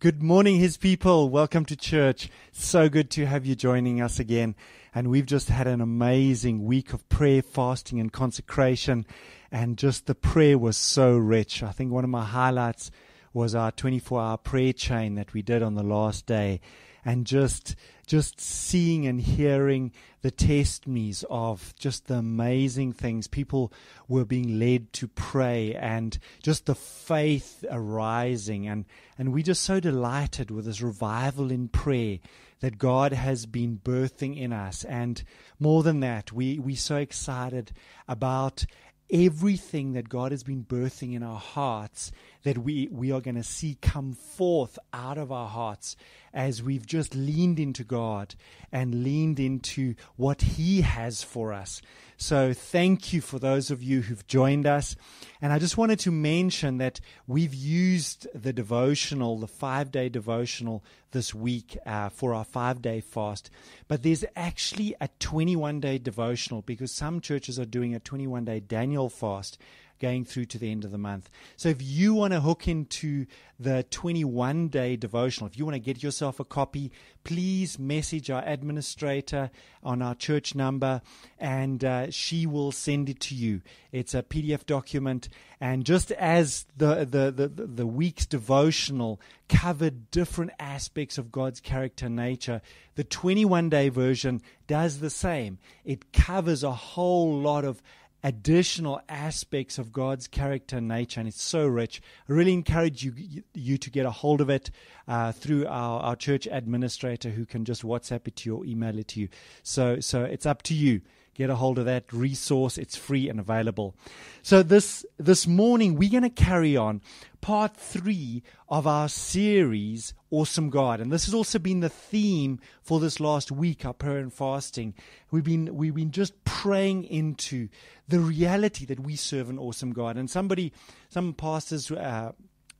Good morning, His people. Welcome to church. So good to have you joining us again. And we've just had an amazing week of prayer, fasting, and consecration. And just the prayer was so rich. I think one of my highlights was our 24 hour prayer chain that we did on the last day and just just seeing and hearing the testimonies of just the amazing things. People were being led to pray and just the faith arising. And and we just so delighted with this revival in prayer that God has been birthing in us. And more than that we we so excited about everything that God has been birthing in our hearts that we, we are going to see come forth out of our hearts as we've just leaned into God and leaned into what He has for us. So, thank you for those of you who've joined us. And I just wanted to mention that we've used the devotional, the five day devotional this week uh, for our five day fast. But there's actually a 21 day devotional because some churches are doing a 21 day Daniel fast going through to the end of the month. So if you want to hook into the 21 day devotional, if you want to get yourself a copy, please message our administrator on our church number and uh, she will send it to you. It's a PDF document. And just as the, the, the, the week's devotional covered different aspects of God's character nature, the 21 day version does the same. It covers a whole lot of additional aspects of God's character and nature, and it's so rich. I really encourage you you to get a hold of it uh, through our, our church administrator, who can just WhatsApp it to you or email it to you. So so it's up to you get a hold of that resource. It's free and available. So this this morning we're going to carry on part 3 of our series Awesome God. And this has also been the theme for this last week our prayer and fasting. We've been we've been just praying into the reality that we serve an awesome God. And somebody some pastors uh,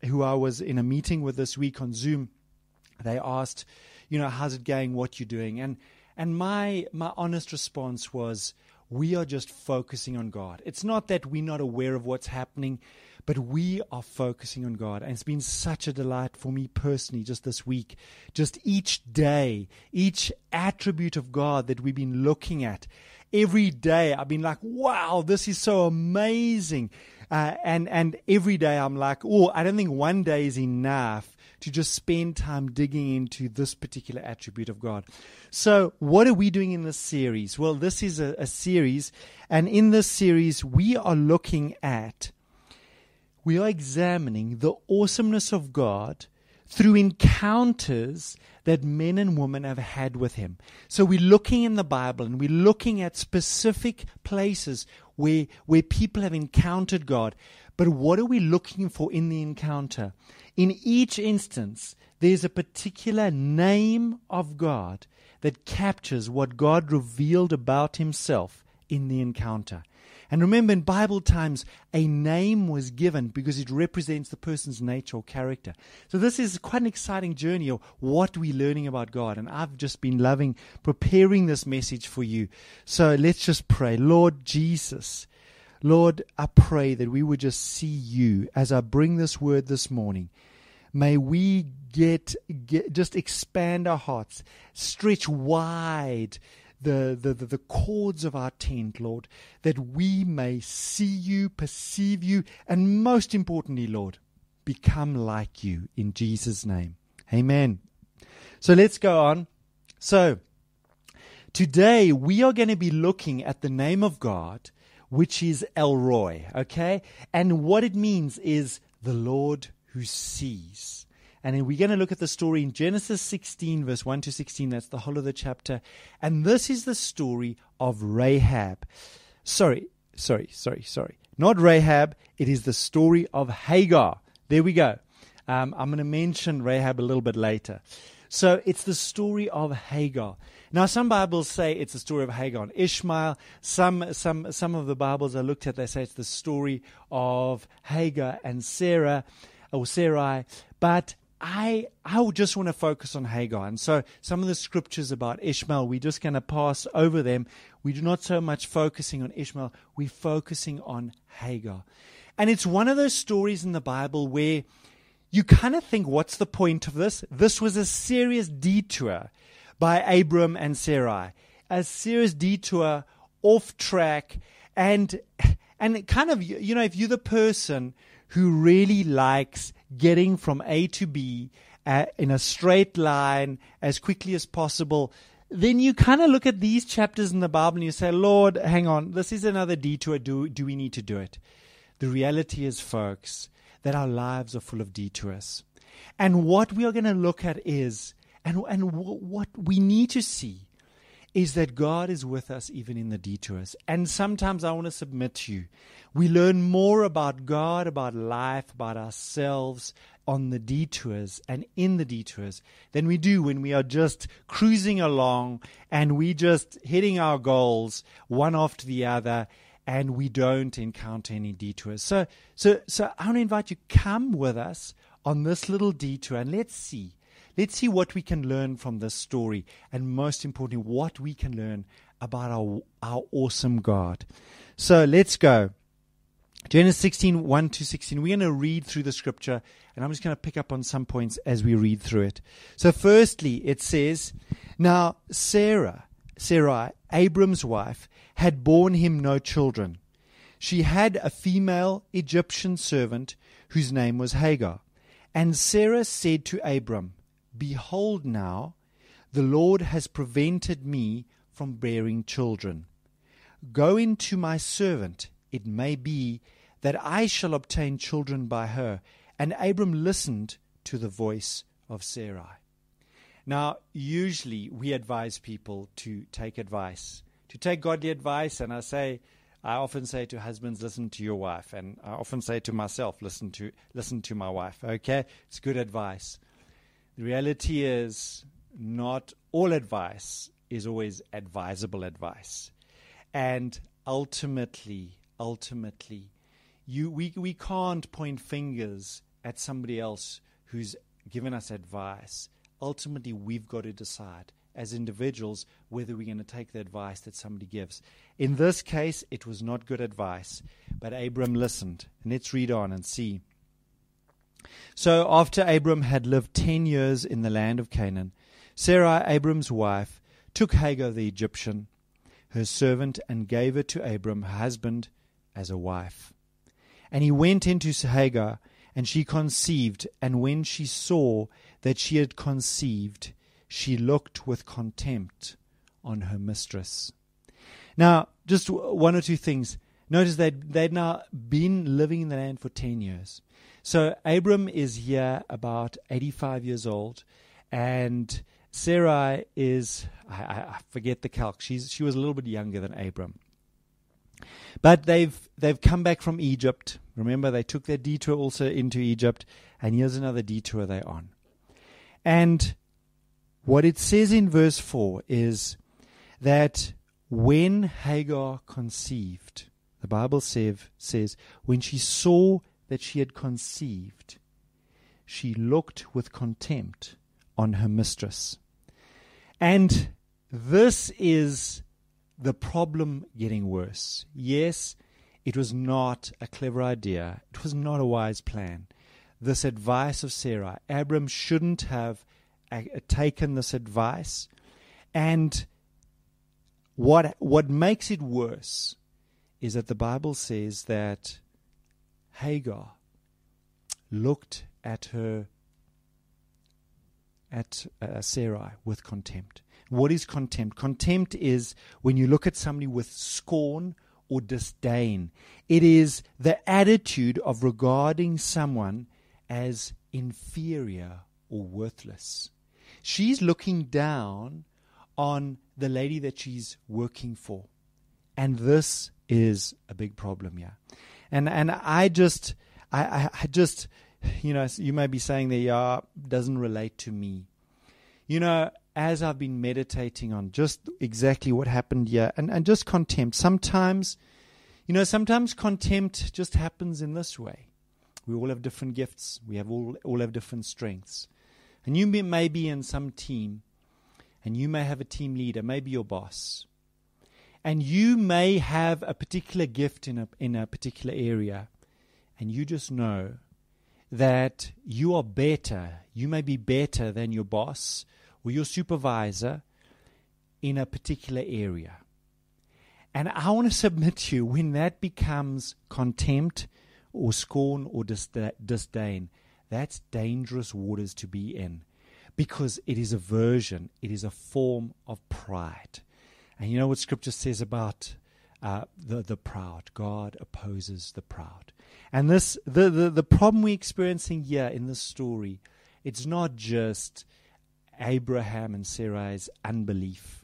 who I was in a meeting with this week on Zoom they asked, you know, how's it going? What you doing? And and my, my honest response was, we are just focusing on God. It's not that we're not aware of what's happening, but we are focusing on God. And it's been such a delight for me personally just this week. Just each day, each attribute of God that we've been looking at. Every day, I've been like, wow, this is so amazing. Uh, and, and every day I'm like, oh, I don't think one day is enough to just spend time digging into this particular attribute of God. So, what are we doing in this series? Well, this is a, a series, and in this series, we are looking at, we are examining the awesomeness of God through encounters that men and women have had with him. So we're looking in the Bible and we're looking at specific places where, where people have encountered God. But what are we looking for in the encounter? In each instance, there's a particular name of God that captures what God revealed about himself in the encounter. And remember, in Bible times, a name was given because it represents the person's nature or character. So, this is quite an exciting journey of what we're learning about God. And I've just been loving preparing this message for you. So, let's just pray. Lord Jesus, Lord, I pray that we would just see you as I bring this word this morning. May we get, get just expand our hearts, stretch wide the, the, the, the cords of our tent, Lord, that we may see you, perceive you, and most importantly, Lord, become like you in Jesus' name. Amen. So let's go on. So, today we are going to be looking at the name of God which is El Roi, okay? And what it means is the Lord who sees. And we're going to look at the story in Genesis 16, verse 1 to 16. That's the whole of the chapter. And this is the story of Rahab. Sorry, sorry, sorry, sorry. Not Rahab. It is the story of Hagar. There we go. Um, I'm going to mention Rahab a little bit later. So it's the story of Hagar. Now, some Bibles say it's the story of Hagar and Ishmael. Some, some, some of the Bibles I looked at, they say it's the story of Hagar and Sarah or Sarai. But I I just want to focus on Hagar. And so some of the scriptures about Ishmael, we're just going to pass over them. We're not so much focusing on Ishmael, we're focusing on Hagar. And it's one of those stories in the Bible where you kind of think, what's the point of this? This was a serious detour by Abram and Sarai, a serious detour off track, and and kind of you know if you're the person who really likes getting from A to B uh, in a straight line as quickly as possible, then you kind of look at these chapters in the Bible and you say, Lord, hang on, this is another detour. Do, do we need to do it? The reality is, folks, that our lives are full of detours. And what we are going to look at is, and, and w- what we need to see is that God is with us even in the detours. And sometimes I want to submit to you, we learn more about God, about life, about ourselves on the detours and in the detours than we do when we are just cruising along and we just hitting our goals one after the other and we don't encounter any detours. So so so I want to invite you come with us on this little detour and let's see Let's see what we can learn from this story, and most importantly, what we can learn about our, our awesome God. So let's go. Genesis 16, 1 to 16. We're going to read through the scripture, and I'm just going to pick up on some points as we read through it. So, firstly, it says, Now Sarah, Sarai, Abram's wife, had borne him no children. She had a female Egyptian servant whose name was Hagar. And Sarah said to Abram, Behold, now the Lord has prevented me from bearing children. Go in to my servant, it may be that I shall obtain children by her. And Abram listened to the voice of Sarai. Now, usually we advise people to take advice, to take godly advice, and I say, I often say to husbands, listen to your wife, and I often say to myself, listen to listen to my wife. Okay, it's good advice. The reality is, not all advice is always advisable advice. And ultimately, ultimately, you, we, we can't point fingers at somebody else who's given us advice. Ultimately, we've got to decide as individuals whether we're going to take the advice that somebody gives. In this case, it was not good advice, but Abram listened. And let's read on and see. So after Abram had lived ten years in the land of Canaan, Sarai, Abram's wife, took Hagar the Egyptian, her servant, and gave her to Abram, her husband, as a wife. And he went into Hagar, and she conceived, and when she saw that she had conceived, she looked with contempt on her mistress. Now, just one or two things. Notice that they'd now been living in the land for 10 years. So Abram is here about 85 years old, and Sarai is, I, I forget the calc, She's, she was a little bit younger than Abram. But they've, they've come back from Egypt. Remember, they took their detour also into Egypt, and here's another detour they're on. And what it says in verse 4 is that when Hagar conceived, the Bible says, says when she saw that she had conceived, she looked with contempt on her mistress. And this is the problem getting worse. Yes, it was not a clever idea, it was not a wise plan. This advice of Sarah, Abram shouldn't have uh, taken this advice. And what, what makes it worse is that the Bible says that Hagar looked at her at uh, Sarai with contempt. What is contempt? Contempt is when you look at somebody with scorn or disdain. It is the attitude of regarding someone as inferior or worthless. She's looking down on the lady that she's working for. And this is a big problem here. And and I just I, I just you know you may be saying that yeah doesn't relate to me. You know, as I've been meditating on just exactly what happened here and, and just contempt. Sometimes you know, sometimes contempt just happens in this way. We all have different gifts. We have all all have different strengths. And you may be in some team, and you may have a team leader, maybe your boss, and you may have a particular gift in a, in a particular area, and you just know that you are better, you may be better than your boss or your supervisor in a particular area. And I want to submit to you when that becomes contempt or scorn or disdain, that's dangerous waters to be in because it is aversion, it is a form of pride. And you know what Scripture says about uh, the, the proud? God opposes the proud. And this the, the, the problem we're experiencing here in this story, it's not just Abraham and Sarai's unbelief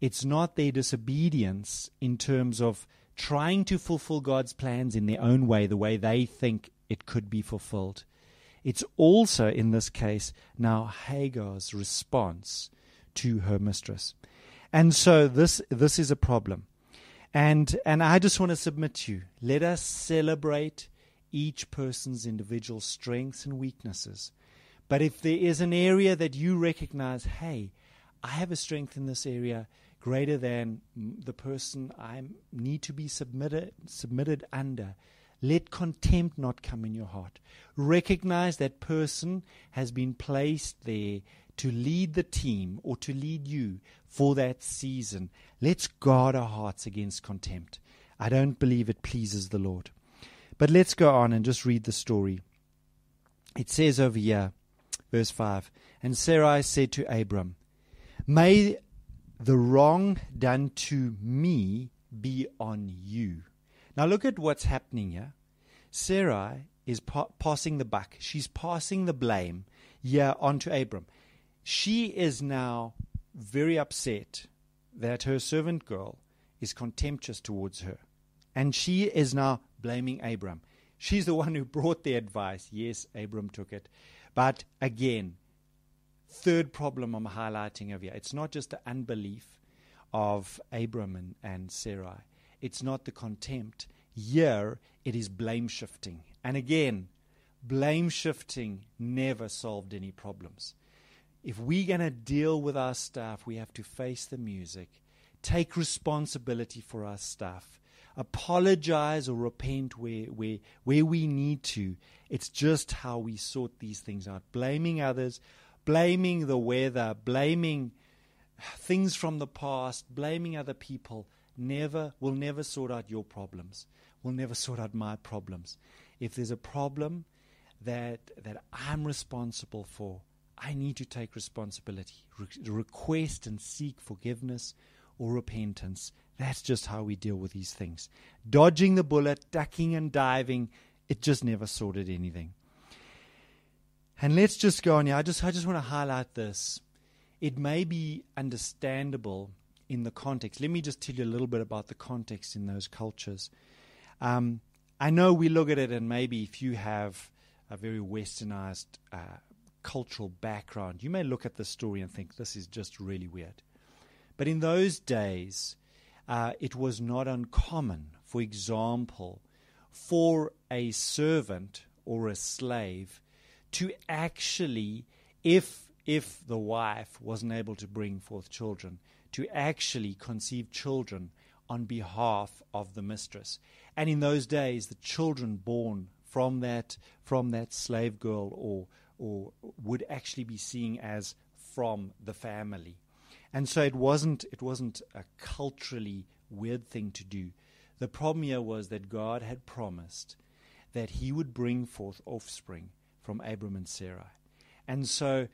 it's not their disobedience in terms of trying to fulfill God's plans in their own way, the way they think it could be fulfilled. It's also, in this case, now Hagar's response to her mistress. And so this, this is a problem. And, and I just want to submit to you let us celebrate each person's individual strengths and weaknesses. But if there is an area that you recognize, hey, I have a strength in this area, greater than the person I need to be submitted submitted under. Let contempt not come in your heart. Recognize that person has been placed there to lead the team or to lead you for that season. Let's guard our hearts against contempt. I don't believe it pleases the Lord. But let's go on and just read the story. It says over here, verse 5 And Sarai said to Abram, May the wrong done to me be on you. Now look at what's happening here. Sarai is pa- passing the buck. She's passing the blame here onto Abram. She is now very upset that her servant girl is contemptuous towards her. And she is now blaming Abram. She's the one who brought the advice. Yes, Abram took it. But again, third problem I'm highlighting over here. It's not just the unbelief of Abram and, and Sarai. It's not the contempt. Here, it is blame shifting. And again, blame shifting never solved any problems. If we're going to deal with our stuff, we have to face the music, take responsibility for our stuff, apologize or repent where, where, where we need to. It's just how we sort these things out. Blaming others blaming the weather, blaming things from the past, blaming other people, never will never sort out your problems. Will never sort out my problems. If there's a problem that that I'm responsible for, I need to take responsibility. Re- request and seek forgiveness or repentance. That's just how we deal with these things. Dodging the bullet, ducking and diving, it just never sorted anything. And let's just go on here. I just, I just want to highlight this. It may be understandable in the context. Let me just tell you a little bit about the context in those cultures. Um, I know we look at it, and maybe if you have a very westernized uh, cultural background, you may look at the story and think this is just really weird. But in those days, uh, it was not uncommon, for example, for a servant or a slave to actually, if if the wife wasn't able to bring forth children, to actually conceive children on behalf of the mistress. And in those days, the children born from that from that slave girl or or would actually be seen as from the family. And so it wasn't it wasn't a culturally weird thing to do. The problem here was that God had promised that he would bring forth offspring from Abram and Sarah. And so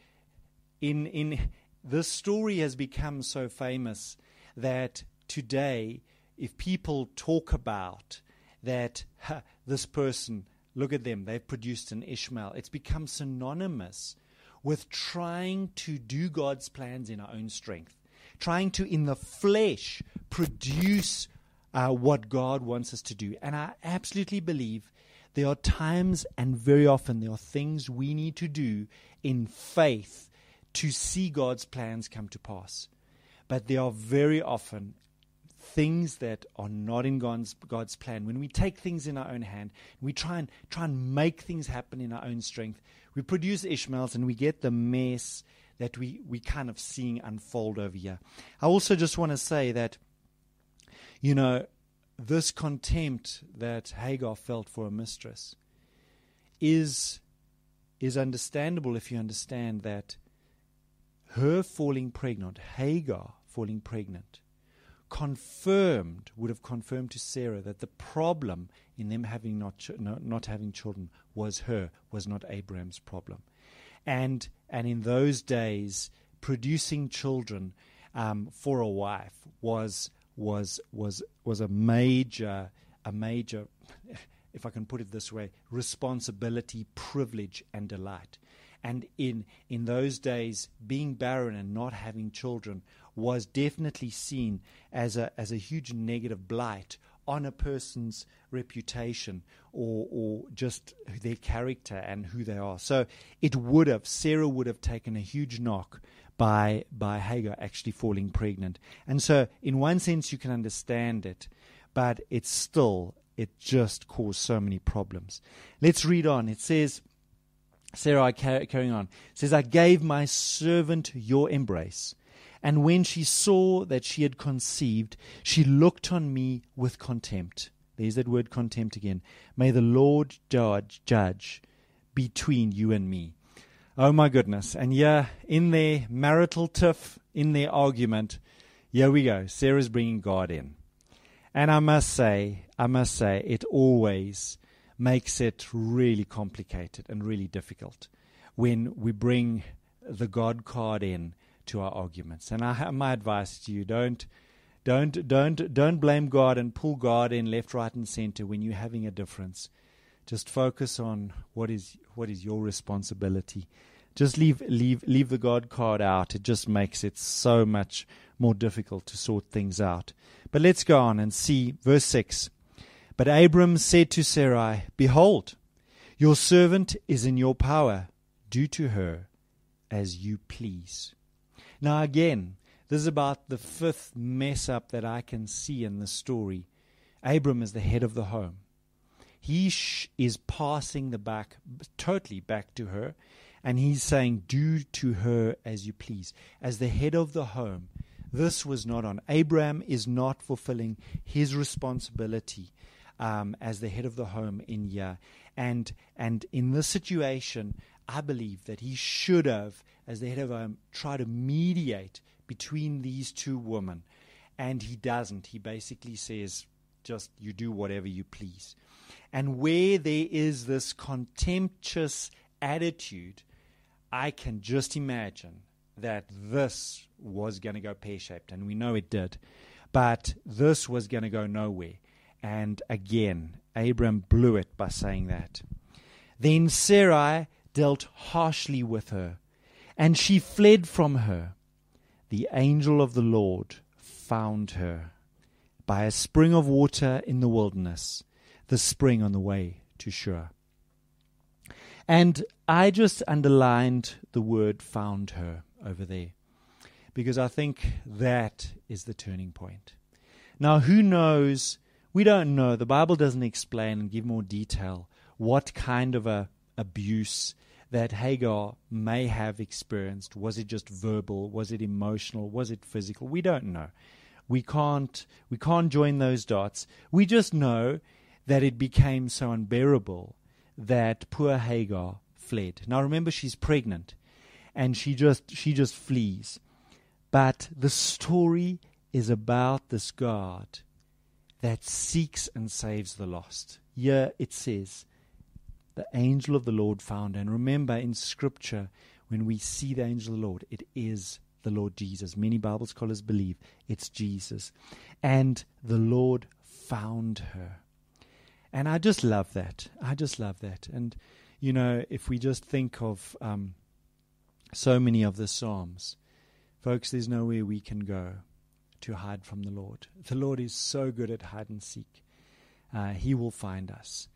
in in this story has become so famous that today if people talk about that ha, this person look at them. They've produced an Ishmael. It's become synonymous with trying to do God's plans in our own strength trying to in the flesh produce uh, what God wants us to do. And I absolutely believe there are times and very often there are things we need to do in faith to see God's plans come to pass. But there are very often things that are not in God's, God's plan. When we take things in our own hand, we try and try and make things happen in our own strength. We produce Ishmaels and we get the mess that we, we kind of seeing unfold over here. I also just want to say that, you know, this contempt that Hagar felt for a mistress is is understandable if you understand that her falling pregnant, Hagar falling pregnant, confirmed, would have confirmed to Sarah that the problem in them having not, ch- not, not having children was her, was not Abraham's problem. And, and in those days, producing children um, for a wife was, was, was, was a major, a major, if I can put it this way, responsibility, privilege, and delight. And in, in those days, being barren and not having children was definitely seen as a, as a huge negative blight on a person's reputation or, or just their character and who they are. So it would have, Sarah would have taken a huge knock by, by Hagar actually falling pregnant. And so, in one sense, you can understand it, but it's still, it just caused so many problems. Let's read on. It says, Sarah carrying on, says, I gave my servant your embrace and when she saw that she had conceived, she looked on me with contempt. There's that word contempt again. May the Lord judge, judge between you and me. Oh my goodness. And yeah, in their marital tiff, in their argument, here we go. Sarah's bringing God in. And I must say, I must say, it always makes it really complicated and really difficult when we bring the God card in to our arguments. And I, my advice to you: don't, don't, don't, don't blame God and pull God in left, right, and center when you're having a difference. Just focus on what is what is your responsibility. Just leave leave leave the God card out. It just makes it so much more difficult to sort things out. But let's go on and see verse six. But Abram said to Sarai, Behold, your servant is in your power. Do to her as you please. Now, again, this is about the fifth mess up that I can see in the story. Abram is the head of the home. He sh- is passing the back totally back to her, and he's saying, Do to her as you please. As the head of the home, this was not on. Abraham is not fulfilling his responsibility um, as the head of the home in here. And, and in this situation, I believe that he should have as the head of home, try to mediate between these two women. And he doesn't. He basically says, just you do whatever you please. And where there is this contemptuous attitude, I can just imagine that this was going to go pear shaped. And we know it did. But this was going to go nowhere. And again, Abram blew it by saying that. Then Sarai dealt harshly with her and she fled from her. The angel of the Lord found her by a spring of water in the wilderness, the spring on the way to Shur. And I just underlined the word found her over there because I think that is the turning point. Now, who knows? We don't know. The Bible doesn't explain and give more detail what kind of a abuse that Hagar may have experienced. Was it just verbal? Was it emotional? Was it physical? We don't know. We can't we can't join those dots. We just know that it became so unbearable that poor Hagar fled. Now remember she's pregnant and she just she just flees. But the story is about this God that seeks and saves the lost. Here it says the angel of the Lord found. And remember, in Scripture, when we see the angel of the Lord, it is the Lord Jesus. Many Bible scholars believe it's Jesus. And the Lord found her. And I just love that. I just love that. And, you know, if we just think of um, so many of the Psalms, folks, there's nowhere we can go to hide from the Lord. The Lord is so good at hide and seek. Uh, he will find us.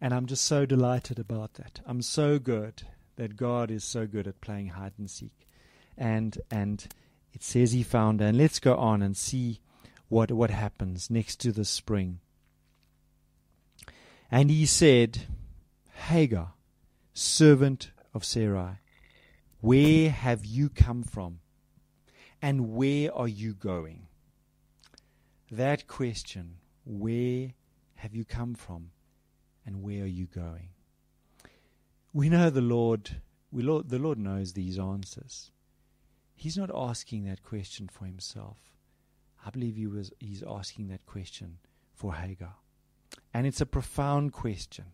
And I'm just so delighted about that. I'm so good that God is so good at playing hide and seek. And and it says he found her. And let's go on and see what what happens next to the spring. And he said, Hagar, servant of Sarai, where have you come from? And where are you going? That question, where have you come from? And where are you going? we know the Lord, we the Lord knows these answers. He's not asking that question for himself. I believe he was, he's asking that question for Hagar. And it's a profound question.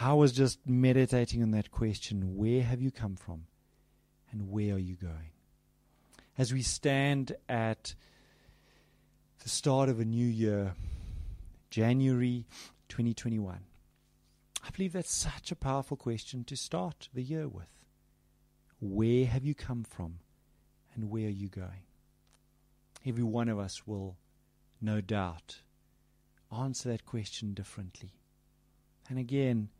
I was just meditating on that question where have you come from and where are you going? As we stand at the start of a new year, January 2021, I believe that's such a powerful question to start the year with. Where have you come from and where are you going? Every one of us will, no doubt, answer that question differently. And again,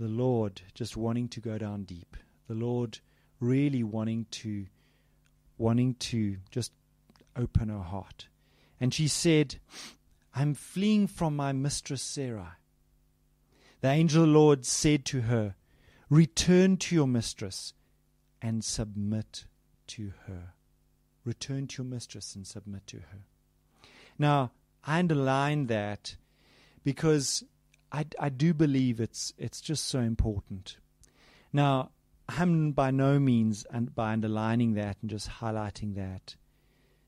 the Lord just wanting to go down deep. The Lord really wanting to wanting to just open her heart. And she said, I'm fleeing from my mistress Sarah. The angel of the Lord said to her, Return to your mistress and submit to her. Return to your mistress and submit to her. Now, I underline that because I, I do believe it's it's just so important. Now, I'm by no means and by underlining that and just highlighting that,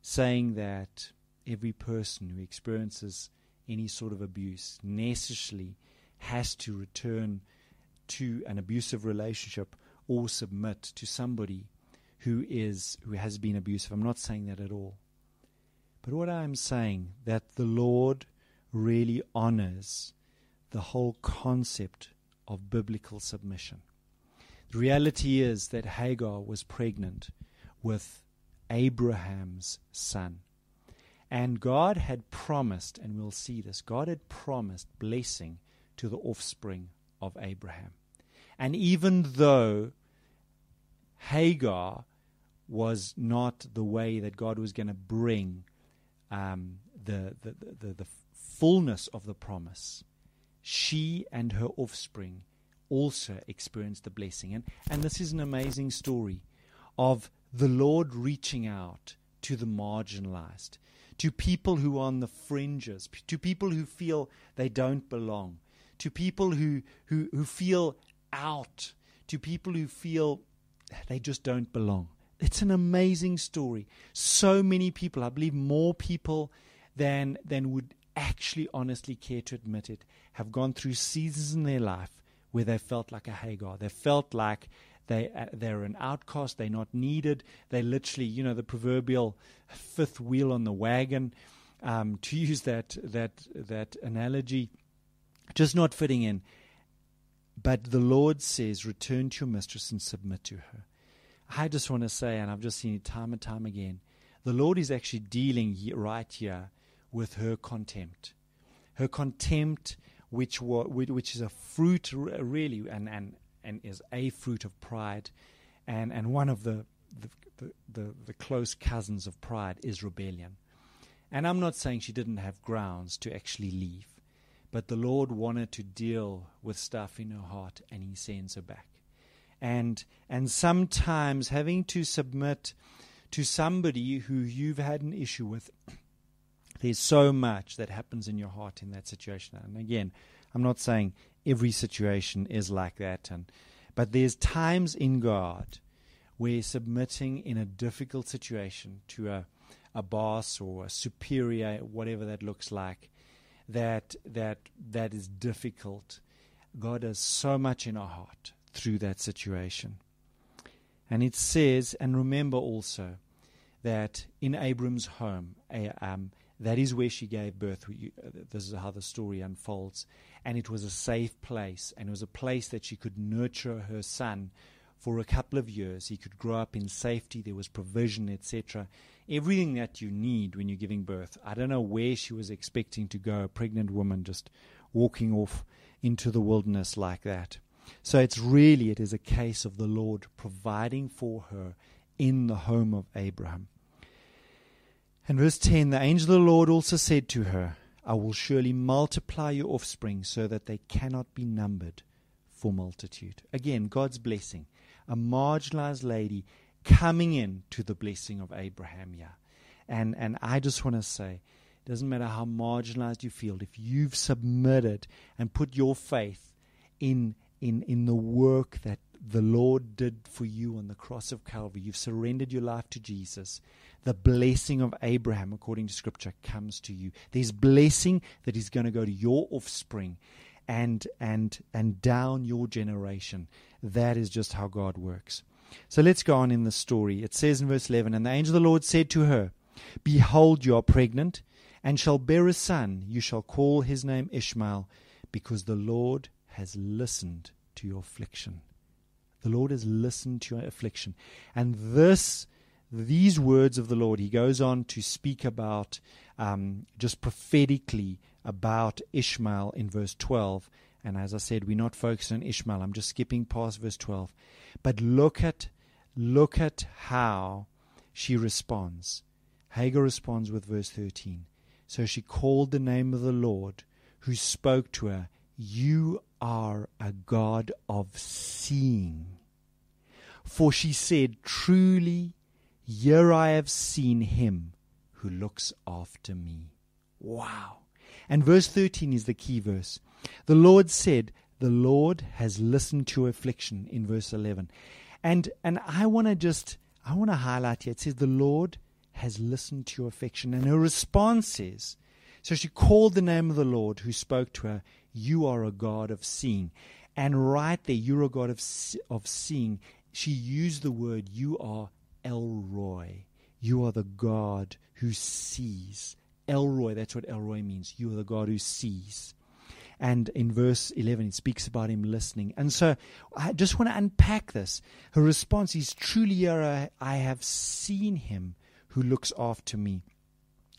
saying that every person who experiences any sort of abuse necessarily has to return to an abusive relationship or submit to somebody who is who has been abusive. I'm not saying that at all. But what I'm saying that the Lord really honors the whole concept of biblical submission. The reality is that Hagar was pregnant with Abraham's son. And God had promised, and we'll see this, God had promised blessing to the offspring of Abraham. And even though Hagar was not the way that God was going to bring um, the, the, the, the fullness of the promise, she and her offspring also experienced the blessing. And, and this is an amazing story of the Lord reaching out to the marginalized, to people who are on the fringes, to people who feel they don't belong, to people who, who, who feel out, to people who feel they just don't belong. It's an amazing story. So many people, I believe more people than, than would actually honestly care to admit it, have gone through seasons in their life where they felt like a Hagar. They felt like they uh, they're an outcast. They're not needed. They literally, you know, the proverbial fifth wheel on the wagon, um, to use that that that analogy, just not fitting in. But the Lord says, "Return to your mistress and submit to her." I just want to say, and I've just seen it time and time again, the Lord is actually dealing right here with her contempt. Her contempt, which, which is a fruit, really, and, and, and is a fruit of pride, and, and one of the, the, the, the close cousins of pride is rebellion. And I'm not saying she didn't have grounds to actually leave, but the Lord wanted to deal with stuff in her heart, and He sends her back. And and sometimes having to submit to somebody who you've had an issue with there's so much that happens in your heart in that situation. And again, I'm not saying every situation is like that, and but there's times in God where submitting in a difficult situation to a, a boss or a superior, whatever that looks like, that that that is difficult. God does so much in our heart through that situation. And it says, and remember also that in Abram's home, um, that is where she gave birth. Uh, this is how the story unfolds. And it was a safe place, and it was a place that she could nurture her son for a couple of years. He could grow up in safety, there was provision, etc. Everything that you need when you're giving birth. I don't know where she was expecting to go, a pregnant woman just walking off into the wilderness like that. So it's really, it is a case of the Lord providing for her in the home of Abraham. And verse 10 The angel of the Lord also said to her, I will surely multiply your offspring so that they cannot be numbered for multitude. Again, God's blessing. A marginalized lady coming in to the blessing of Abraham yeah. And, and I just want to say, it doesn't matter how marginalized you feel, if you've submitted and put your faith in, in, in the work that the Lord did for you on the cross of Calvary. You've surrendered your life to Jesus. The blessing of Abraham, according to Scripture, comes to you. There's blessing that is going to go to your offspring and and and down your generation. That is just how God works. So let's go on in the story. It says in verse 11, And the angel of the Lord said to her, Behold, you are pregnant, and shall bear a son. You shall call his name Ishmael, because the Lord has listened to your affliction. The Lord has listened to your affliction. And this, these words of the Lord, he goes on to speak about um, just prophetically about Ishmael in verse 12. And as I said, we're not focused on Ishmael. I'm just skipping past verse 12. But look at look at how she responds. Hagar responds with verse 13. So she called the name of the Lord who spoke to her, You are a God of seeing. For she said, Truly, here I have seen him who looks after me. Wow. And verse 13 is the key verse. The Lord said, The Lord has listened to affliction in verse 11. And, and I want to just, I want to highlight here. It says, The Lord has listened to your affliction. And her response is, so she called the name of the Lord who spoke to her, You are a God of seeing. And right there, you're a God of, of seeing. She used the word, You are El Roi. You are the God who sees. El Roi, that's what El Roi means. You are the God who sees. And in verse 11, it speaks about him listening. And so I just want to unpack this. Her response is Truly, I have seen him who looks after me.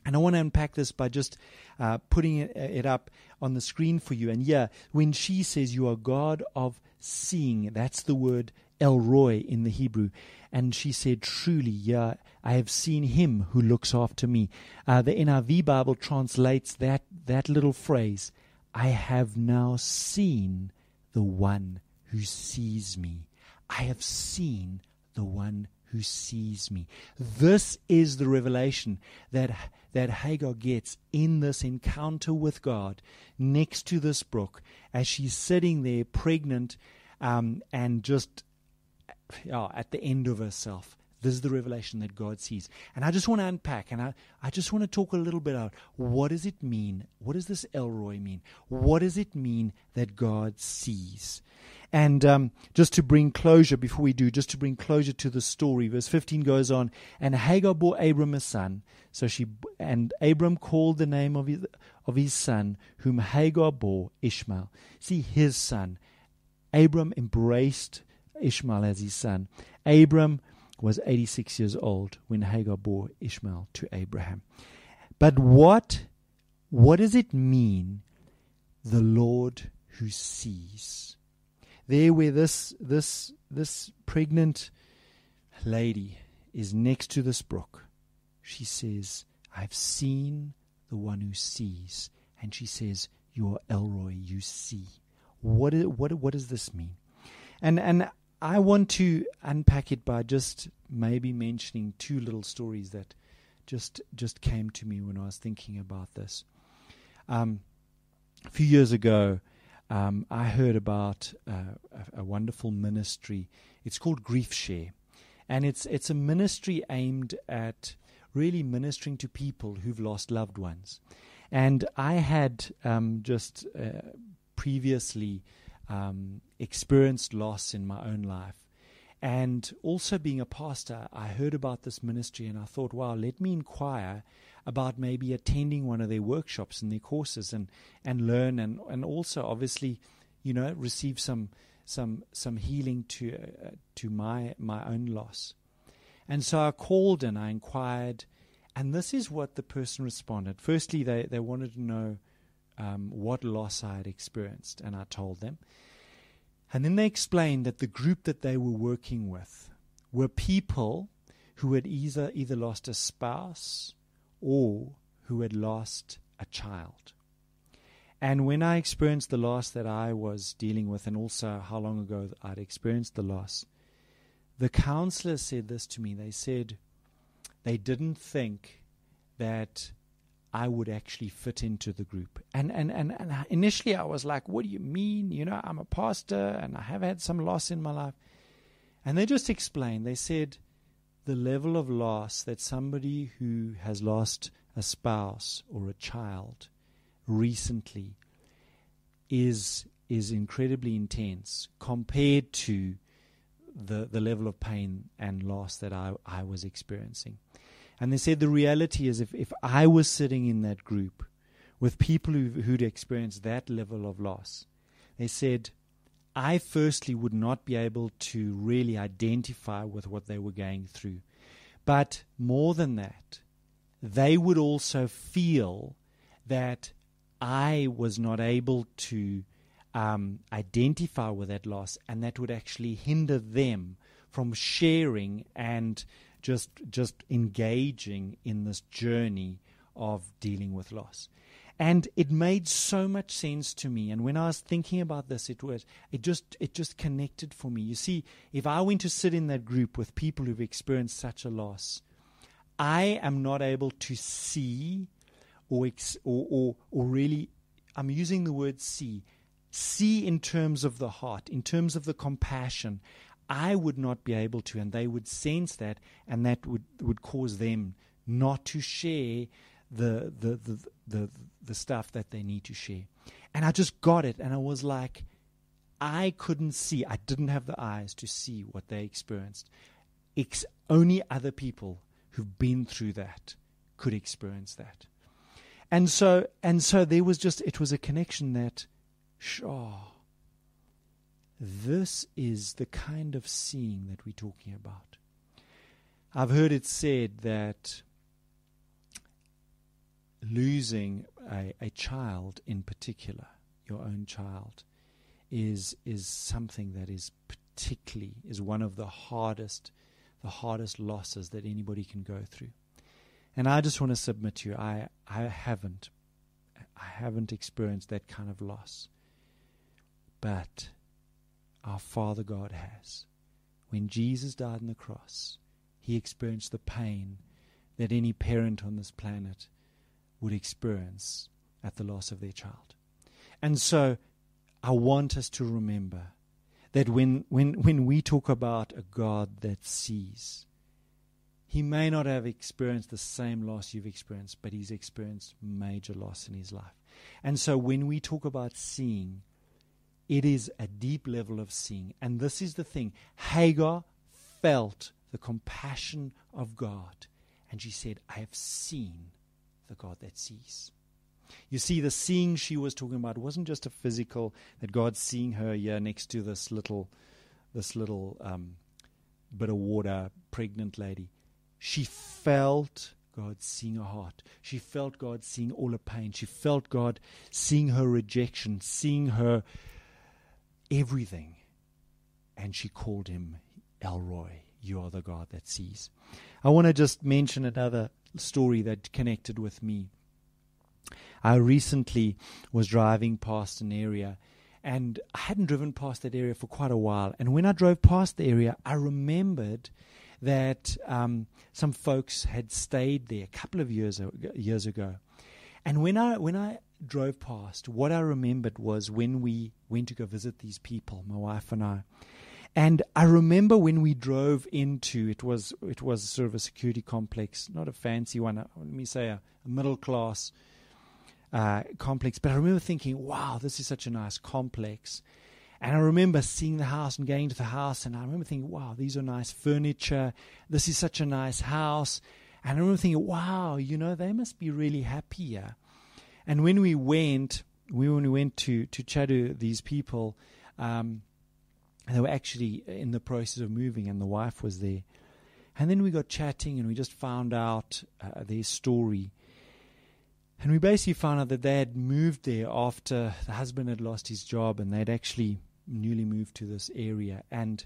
And I want to unpack this by just uh, putting it, it, up on the screen for you. And yeah, when she says you are God of seeing, that's the word El Roi in the Hebrew. And she said, Truly, yeah, I have seen him who looks after me. Uh, the NIV Bible translates that, that little phrase, I have now seen the one who sees me. I have seen the one who sees me. This is the revelation that, that Hagar gets in this encounter with God next to this brook as she's sitting there pregnant um, and just at the end of herself. This is the revelation that God sees. And I just want to unpack and I, I just want to talk a little bit about what does it mean? What does this El Roi mean? What does it mean that God sees? And um, just to bring closure, before we do, just to bring closure to the story, verse 15 goes on, and Hagar bore Abram a son. So she and Abram called the name of his, of his son, whom Hagar bore Ishmael. See, his son. Abram embraced Ishmael as his son. Abram was 86 years old when Hagar bore Ishmael to Abraham. But what what does it mean the Lord who sees? There where this this this pregnant lady is next to this brook, she says, I've seen the one who sees. And she says, You are El Roi, you see. What, what, what does this mean? And, and I want to unpack it by just maybe mentioning two little stories that just just came to me when I was thinking about this. Um, a few years ago, um, I heard about uh, a, a, wonderful ministry. It's called GriefShare, and it's it's a ministry aimed at really ministering to people who've lost loved ones. And I had um, just uh, previously um, experienced loss in my own life. And also being a pastor, I heard about this ministry and I thought, wow, let me inquire about maybe attending one of their workshops and their courses and, and learn and, and also obviously, you know, receive some some some healing to uh, to my my own loss. And so I called and I inquired, and this is what the person responded. Firstly, they, they wanted to know um, what loss I had experienced, and I told them. And then they explained that the group that they were working with were people who had either either lost a spouse or who had lost a child. And when I experienced the loss that I was dealing with, and also how long ago I'd experienced the loss, the counselors said this to me. They said they didn't think that I would actually fit into the group. And, and, and, and initially I was like, what do you mean? You know, I'm a pastor and I have had some loss in my life. And they just explained, they said, the level of loss that somebody who has lost a spouse or a child recently is is incredibly intense compared to the the level of pain and loss that I, I was experiencing. And they said the reality is if, if I was sitting in that group with people who, who'd experienced that level of loss, they said I firstly would not be able to really identify with what they were going through. But more than that, they would also feel that I was not able to um, identify with that loss, and that would actually hinder them from sharing and just just engaging in this journey of dealing with loss. And it made so much sense to me. And when I was thinking about this, it was it just it just connected for me. You see, if I went to sit in that group with people who've experienced such a loss, I am not able to see or ex, or, or or really I'm using the word see. See in terms of the heart, in terms of the compassion. I would not be able to, and they would sense that, and that would, would cause them not to share the, the, the, the, the stuff that they need to share. And I just got it, and I was like, I couldn't see. I didn't have the eyes to see what they experienced. It's only other people who've been through that could experience that. And so, and so there was just, it was a connection that, sure, this is the kind of seeing that we're talking about. I've heard it said that losing a, a child in particular, your own child, is is something that is particularly is one of the hardest the hardest losses that anybody can go through. And I just want to submit to you, I, I haven't I haven't experienced that kind of loss. But our Father God has. When Jesus died on the cross, he experienced the pain that any parent on this planet would experience at the loss of their child. And so I want us to remember that when, when, when we talk about a God that sees, he may not have experienced the same loss you've experienced, but he's experienced major loss in his life. And so when we talk about seeing, it is a deep level of seeing. And this is the thing Hagar felt the compassion of God. And she said, I have seen the God that sees. You see, the seeing she was talking about wasn't just a physical that God's seeing her here next to this little, this little um, bit of water, pregnant lady. She felt God seeing her heart. She felt God seeing all her pain. She felt God seeing her rejection, seeing her everything. And she called him El Roi. You are the God that sees. I want to just mention another story that connected with me. I recently was driving past an area and I hadn't driven past that area for quite a while. And when I drove past the area, I remembered that um, some folks had stayed there a couple of years years ago. And when I when I drove past, what I remembered was when we went to go visit these people, my wife and I. And I remember when we drove into it was it was sort of a security complex, not a fancy one. Uh, let me say a, a middle class uh, complex. But I remember thinking, "Wow, this is such a nice complex." And I remember seeing the house and going to the house, and I remember thinking, "Wow, these are nice furniture. This is such a nice house." And I remember thinking, "Wow, you know, they must be really happy here." And when we went, we when we went to to chat to these people. Um, they were actually in the process of moving, and the wife was there. And then we got chatting, and we just found out uh, their story. And we basically found out that they had moved there after the husband had lost his job, and they'd actually newly moved to this area. And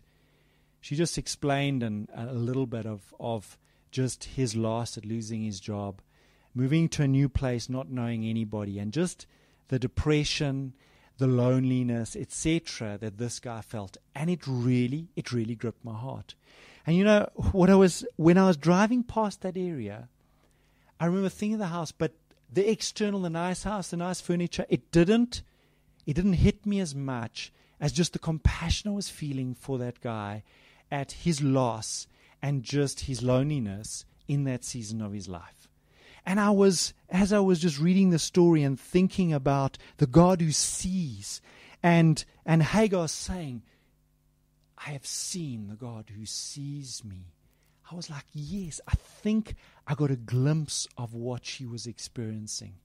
she just explained an, a little bit of, of just his loss at losing his job, moving to a new place, not knowing anybody, and just the depression the loneliness, etc., that this guy felt. And it really, it really gripped my heart. And you know, what I was, when I was driving past that area, I remember thinking of the house, but the external, the nice house, the nice furniture, it didn't, it didn't hit me as much as just the compassion I was feeling for that guy at his loss and just his loneliness in that season of his life. And I was, as I was just reading the story and thinking about the God who sees, and, and Hagar saying, I have seen the God who sees me. I was like, yes, I think I got a glimpse of what she was experiencing.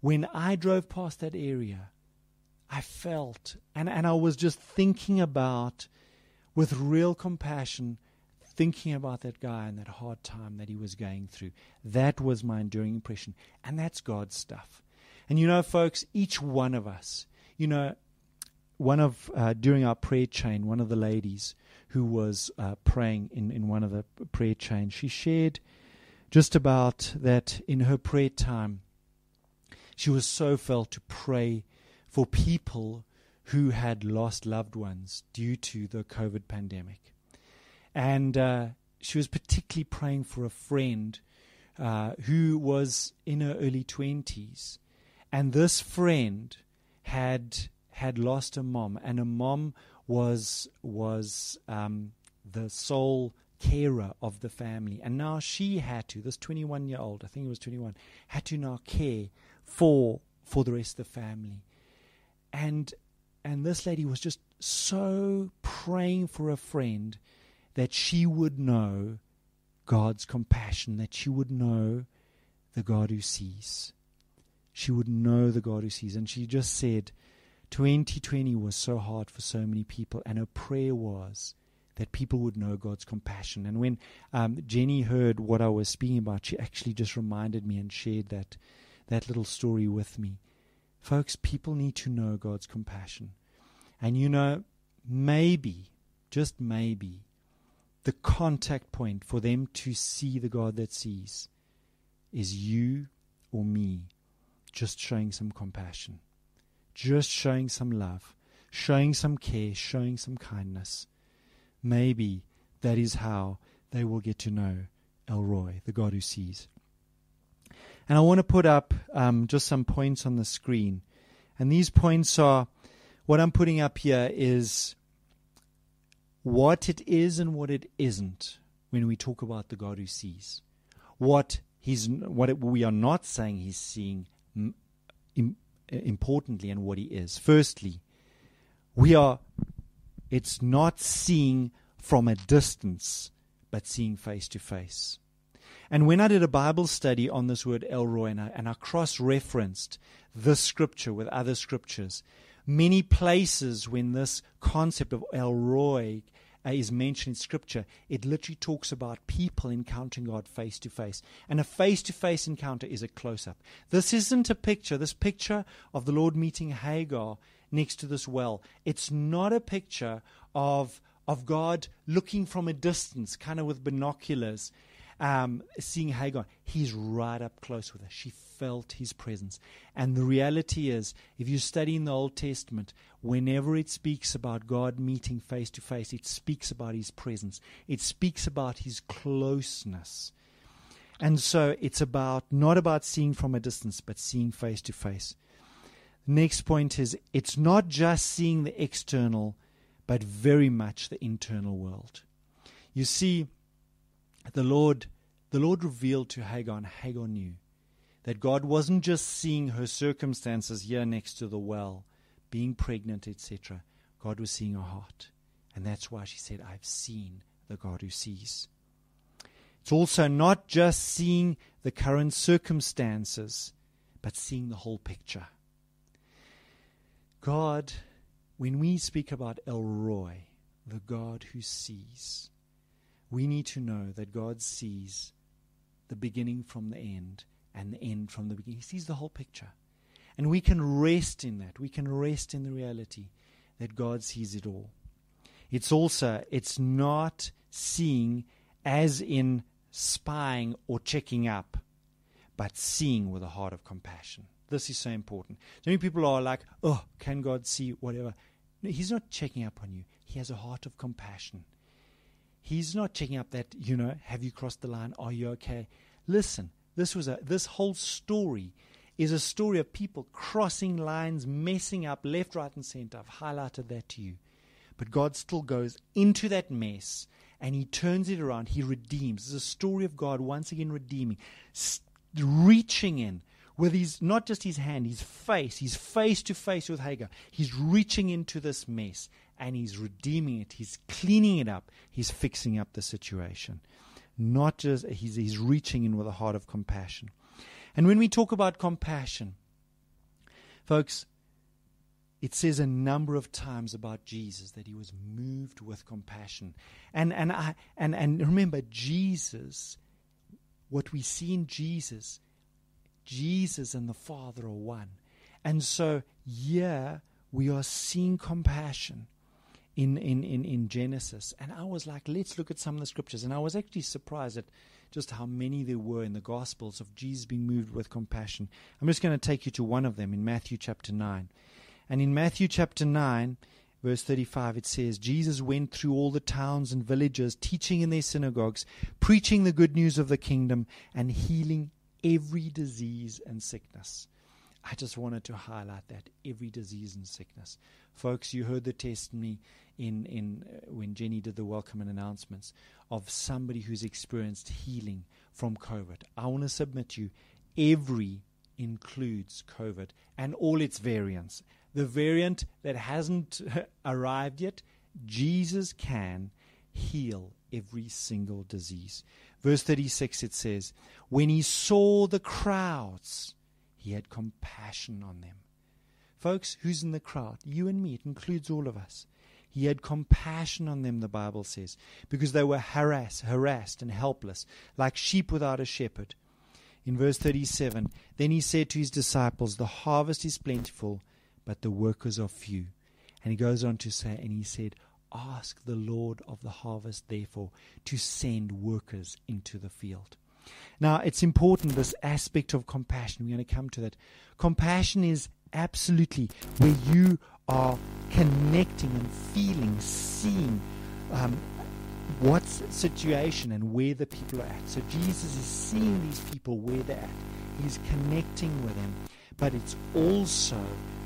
When I drove past that area, I felt, and, and I was just thinking about, with real compassion, thinking about that guy and that hard time that he was going through. That was my enduring impression. And that's God's stuff. And you know, folks, each one of us, you know, one of, uh, during our prayer chain, one of the ladies who was uh, praying in, in one of the prayer chains, she shared just about that in her prayer time. She was so felt to pray for people who had lost loved ones due to the COVID pandemic. And uh, she was particularly praying for a friend uh, who was in her early 20s. And this friend had had lost a mom, and a mom was was um, the sole carer of the family, and now she had to. This 21 year old, I think it was 21, had to now care for for the rest of the family, and and this lady was just so praying for a friend that she would know God's compassion, that she would know the God who sees. She would know the God who sees. And she just said, 2020 was so hard for so many people, and her prayer was that people would know God's compassion. And when um, Jenny heard what I was speaking about, she actually just reminded me and shared that, that little story with me. Folks, people need to know God's compassion. And you know, maybe, just maybe, the contact point for them to see the God that sees is you or me just showing some compassion, just showing some love, showing some care, showing some kindness. Maybe that is how they will get to know El Roi, the God who sees. And I want to put up um, just some points on the screen. And these points are what I'm putting up here is what it is and what it isn't when we talk about the God who sees. What he's what we are not saying he's seeing importantly and what he is. Firstly, we are it's not seeing from a distance but seeing face to face. And when I did a Bible study on this word El Roi and I, and I cross referenced this scripture with other scriptures, many places when this concept of El Roi uh, is mentioned in Scripture, it literally talks about people encountering God face to face. And a face to face encounter is a close up. This isn't a picture, this picture of the Lord meeting Hagar next to this well. It's not a picture of, of God looking from a distance, kind of with binoculars um, seeing Hagar, he's right up close with her. She felt his presence. And the reality is, if you study in the Old Testament, whenever it speaks about God meeting face to face, it speaks about his presence, it speaks about his closeness. And so it's about not about seeing from a distance, but seeing face to face. Next point is it's not just seeing the external, but very much the internal world. You see, the Lord, the Lord revealed to Hagar, and Hagar knew that God wasn't just seeing her circumstances here next to the well, being pregnant, etc. God was seeing her heart. And that's why she said, I've seen the God who sees. It's also not just seeing the current circumstances, but seeing the whole picture. God, when we speak about El Roi, the God who sees, we need to know that God sees the beginning from the end and the end from the beginning. He sees the whole picture. And we can rest in that. We can rest in the reality that God sees it all. It's also, it's not seeing as in spying or checking up, but seeing with a heart of compassion. This is so important. So many people are like, oh, can God see whatever? No, he's not checking up on you. He has a heart of compassion. He's not checking up that, you know, have you crossed the line? Are you okay? Listen, this was a this whole story is a story of people crossing lines, messing up left, right, and center. I've highlighted that to you. But God still goes into that mess and He turns it around. He redeems. It's a story of God once again redeeming, reaching in with his, not just his hand, his face. He's face to face with Hagar. He's reaching into this mess and he's redeeming it. He's cleaning it up. He's fixing up the situation. Not just, he's, he's reaching in with a heart of compassion. And when we talk about compassion, folks, it says a number of times about Jesus that he was moved with compassion. And and I and, and remember Jesus, what we see in Jesus, Jesus and the Father are one. And so yeah, we are seeing compassion in, in, in, in Genesis. And I was like, let's look at some of the scriptures. And I was actually surprised at just how many there were in the Gospels of Jesus being moved with compassion. I'm just going to take you to one of them in Matthew chapter 9. And in Matthew chapter 9, verse 35, it says, Jesus went through all the towns and villages, teaching in their synagogues, preaching the good news of the kingdom, and healing every disease and sickness. I just wanted to highlight that every disease and sickness. Folks, you heard the testimony in, in uh, when Jenny did the welcome and announcements of somebody who's experienced healing from COVID. I want to submit to you every includes COVID and all its variants. The variant that hasn't arrived yet, Jesus can heal every single disease. Verse 36 it says, When he saw the crowds, he had compassion on them. Folks, who's in the crowd? You and me. It includes all of us. He had compassion on them, the Bible says, because they were harassed, harassed and helpless, like sheep without a shepherd. In verse 37, then he said to his disciples, The harvest is plentiful, but the workers are few. And he goes on to say, And he said, Ask the Lord of the harvest, therefore, to send workers into the field. Now, it's important, this aspect of compassion. We're going to come to that. Compassion is absolutely where you are connecting and feeling, seeing um, what situation and where the people are at. So Jesus is seeing these people where they're at. He's connecting with them. But it's also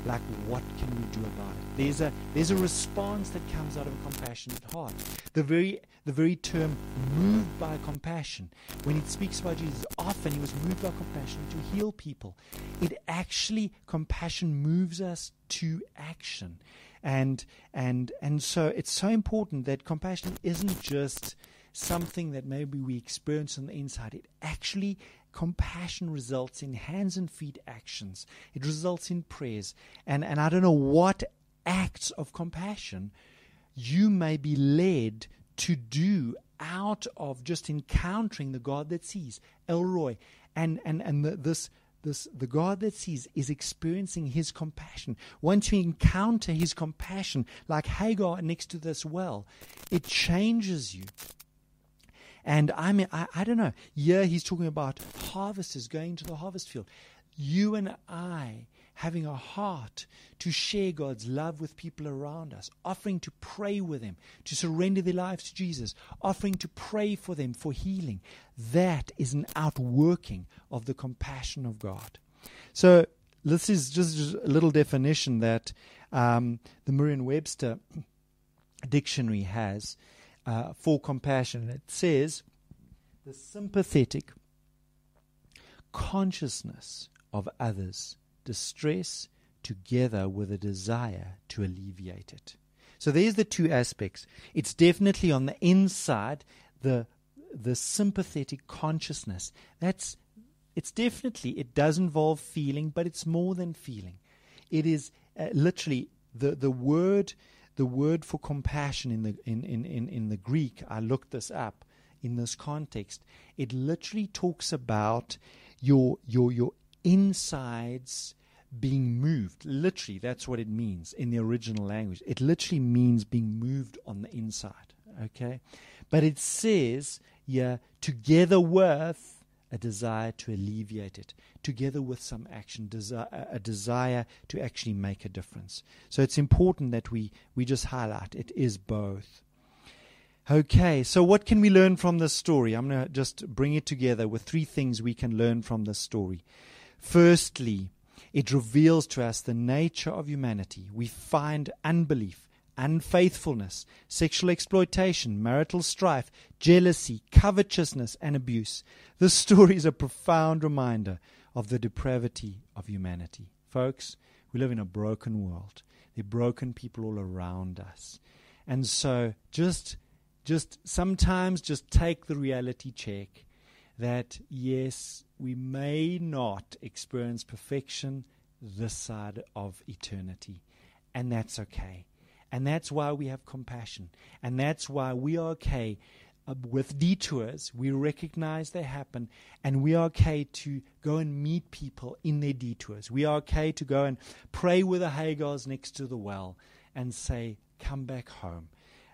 like what can we do about it? There's a there's a response that comes out of a compassionate heart. The very the very term moved by compassion, when it speaks about Jesus, often he was moved by compassion to heal people. It actually compassion moves us to action. And and and so it's so important that compassion isn't just something that maybe we experience on the inside. It actually compassion results in hands and feet actions. It results in prayers. And and I don't know what acts of compassion you may be led to do out of just encountering the God that sees. El Roi. And and and the, this this the God that sees is experiencing his compassion. Once you encounter his compassion, like Hagar next to this well, it changes you. And I mean, I, I don't know. Yeah, he's talking about harvesters going to the harvest field. You and I having a heart to share God's love with people around us, offering to pray with them, to surrender their lives to Jesus, offering to pray for them for healing. That is an outworking of the compassion of God. So, this is just a little definition that um, the Merriam Webster dictionary has uh, for compassion. It says the sympathetic consciousness of others' distress together with a desire to alleviate it. So there's the two aspects. It's definitely on the inside the the sympathetic consciousness. That's it's definitely it does involve feeling, but it's more than feeling. It is uh, literally the the word the word for compassion in the in, in, in, in the Greek. I looked this up in this context. It literally talks about your your your insides being moved. Literally, that's what it means in the original language. It literally means being moved on the inside. Okay? But it says, yeah, together with a desire to alleviate it, together with some action, desi- a desire to actually make a difference. So it's important that we, we just highlight it is both. Okay, so what can we learn from this story? I'm going to just bring it together with three things we can learn from this story. Firstly, it reveals to us the nature of humanity. We find unbelief, unfaithfulness, sexual exploitation, marital strife, jealousy, covetousness, and abuse. This story is a profound reminder of the depravity of humanity. Folks, we live in a broken world. There are broken people all around us. And so just just sometimes just take the reality check that yes, we may not experience perfection this side of eternity. And that's okay. And that's why we have compassion. And that's why we are okay uh, with detours. We recognize they happen. And we are okay to go and meet people in their detours. We are okay to go and pray with the Hagars next to the well and say, Come back home.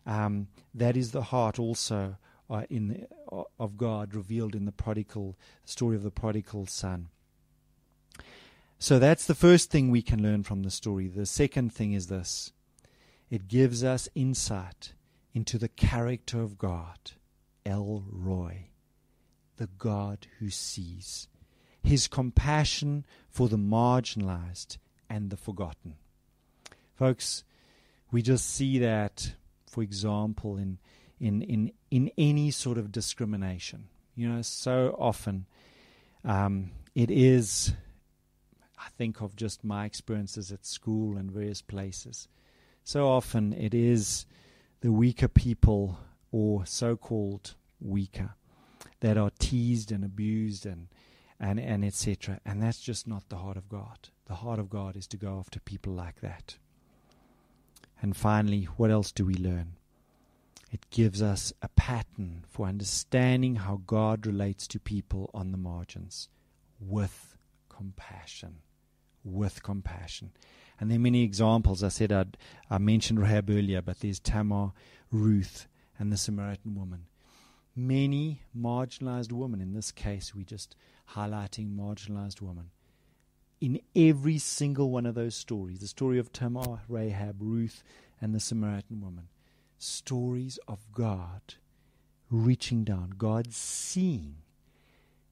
Um, that is the heart also uh, in uh, of God revealed in the prodigal story of the prodigal son. So that's the first thing we can learn from the story. The second thing is this it gives us insight into the character of God, El Roi, the God who sees, his compassion for the marginalized and the forgotten. Folks, we just see that, for example, in, in, in, in any sort of discrimination. You know, so often um, it is, I think of just my experiences at school and various places so often it is the weaker people or so called weaker that are teased and abused and and, and etc. And that's just not the heart of God. The heart of God is to go after people like that. And finally, what else do we learn? It gives us a pattern for understanding how God relates to people on the margins with compassion. With compassion. And there are many examples. I said I'd, I mentioned Rahab earlier, but there's Tamar, Ruth, and the Samaritan woman. Many marginalized women. In this case, we're just highlighting marginalized women. In every single one of those stories, the story of Tamar, Rahab, Ruth, and the Samaritan woman, stories of God reaching down, God seeing,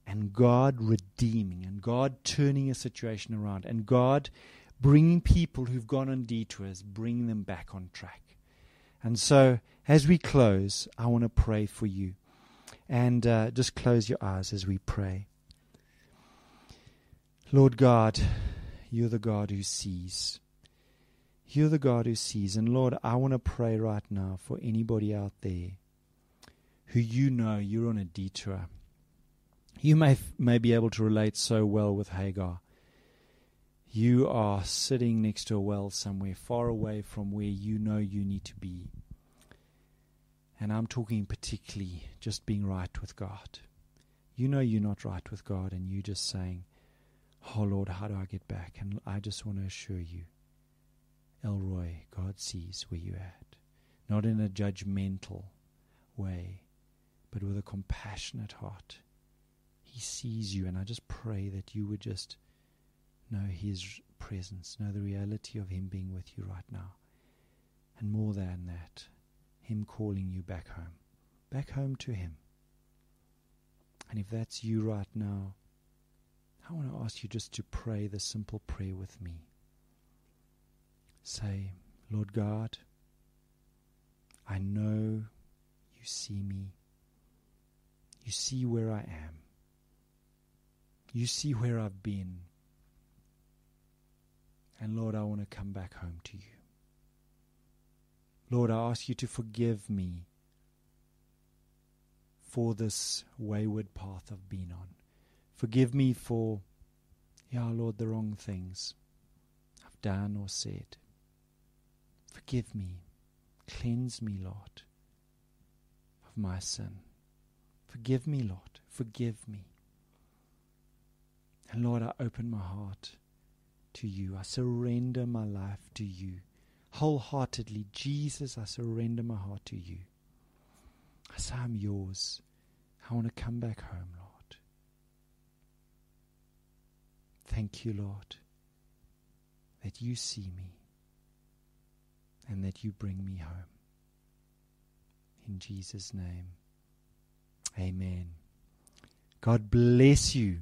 and God redeeming, and God turning a situation around, and God bringing people who've gone on detours, bringing them back on track. And so, as we close, I want to pray for you. And uh, just close your eyes as we pray. Lord God, you're the God who sees. You're the God who sees. And Lord, I want to pray right now for anybody out there who you know you're on a detour. You may, may be able to relate so well with Hagar you are sitting next to a well somewhere far away from where you know you need to be. And I'm talking particularly just being right with God. You know you're not right with God, and you're just saying, Oh Lord, how do I get back? And I just want to assure you, El Roi, God sees where you're at. Not in a judgmental way, but with a compassionate heart. He sees you, and I just pray that you would just know His presence, know the reality of Him being with you right now. And more than that, Him calling you back home, back home to Him. And if that's you right now, I want to ask you just to pray the simple prayer with me. Say, Lord God, I know you see me. You see where I am. You see where I've been. And Lord, I want to come back home to you. Lord, I ask you to forgive me for this wayward path I've been on. Forgive me for, yeah, Lord, the wrong things I've done or said. Forgive me. Cleanse me, Lord, of my sin. Forgive me, Lord. Forgive me. And Lord, I open my heart to you. I surrender my life to you. Wholeheartedly, Jesus, I surrender my heart to you. I say, I'm yours. I want to come back home, Lord. Thank you, Lord, that you see me and that you bring me home. In Jesus' name, amen. God bless you.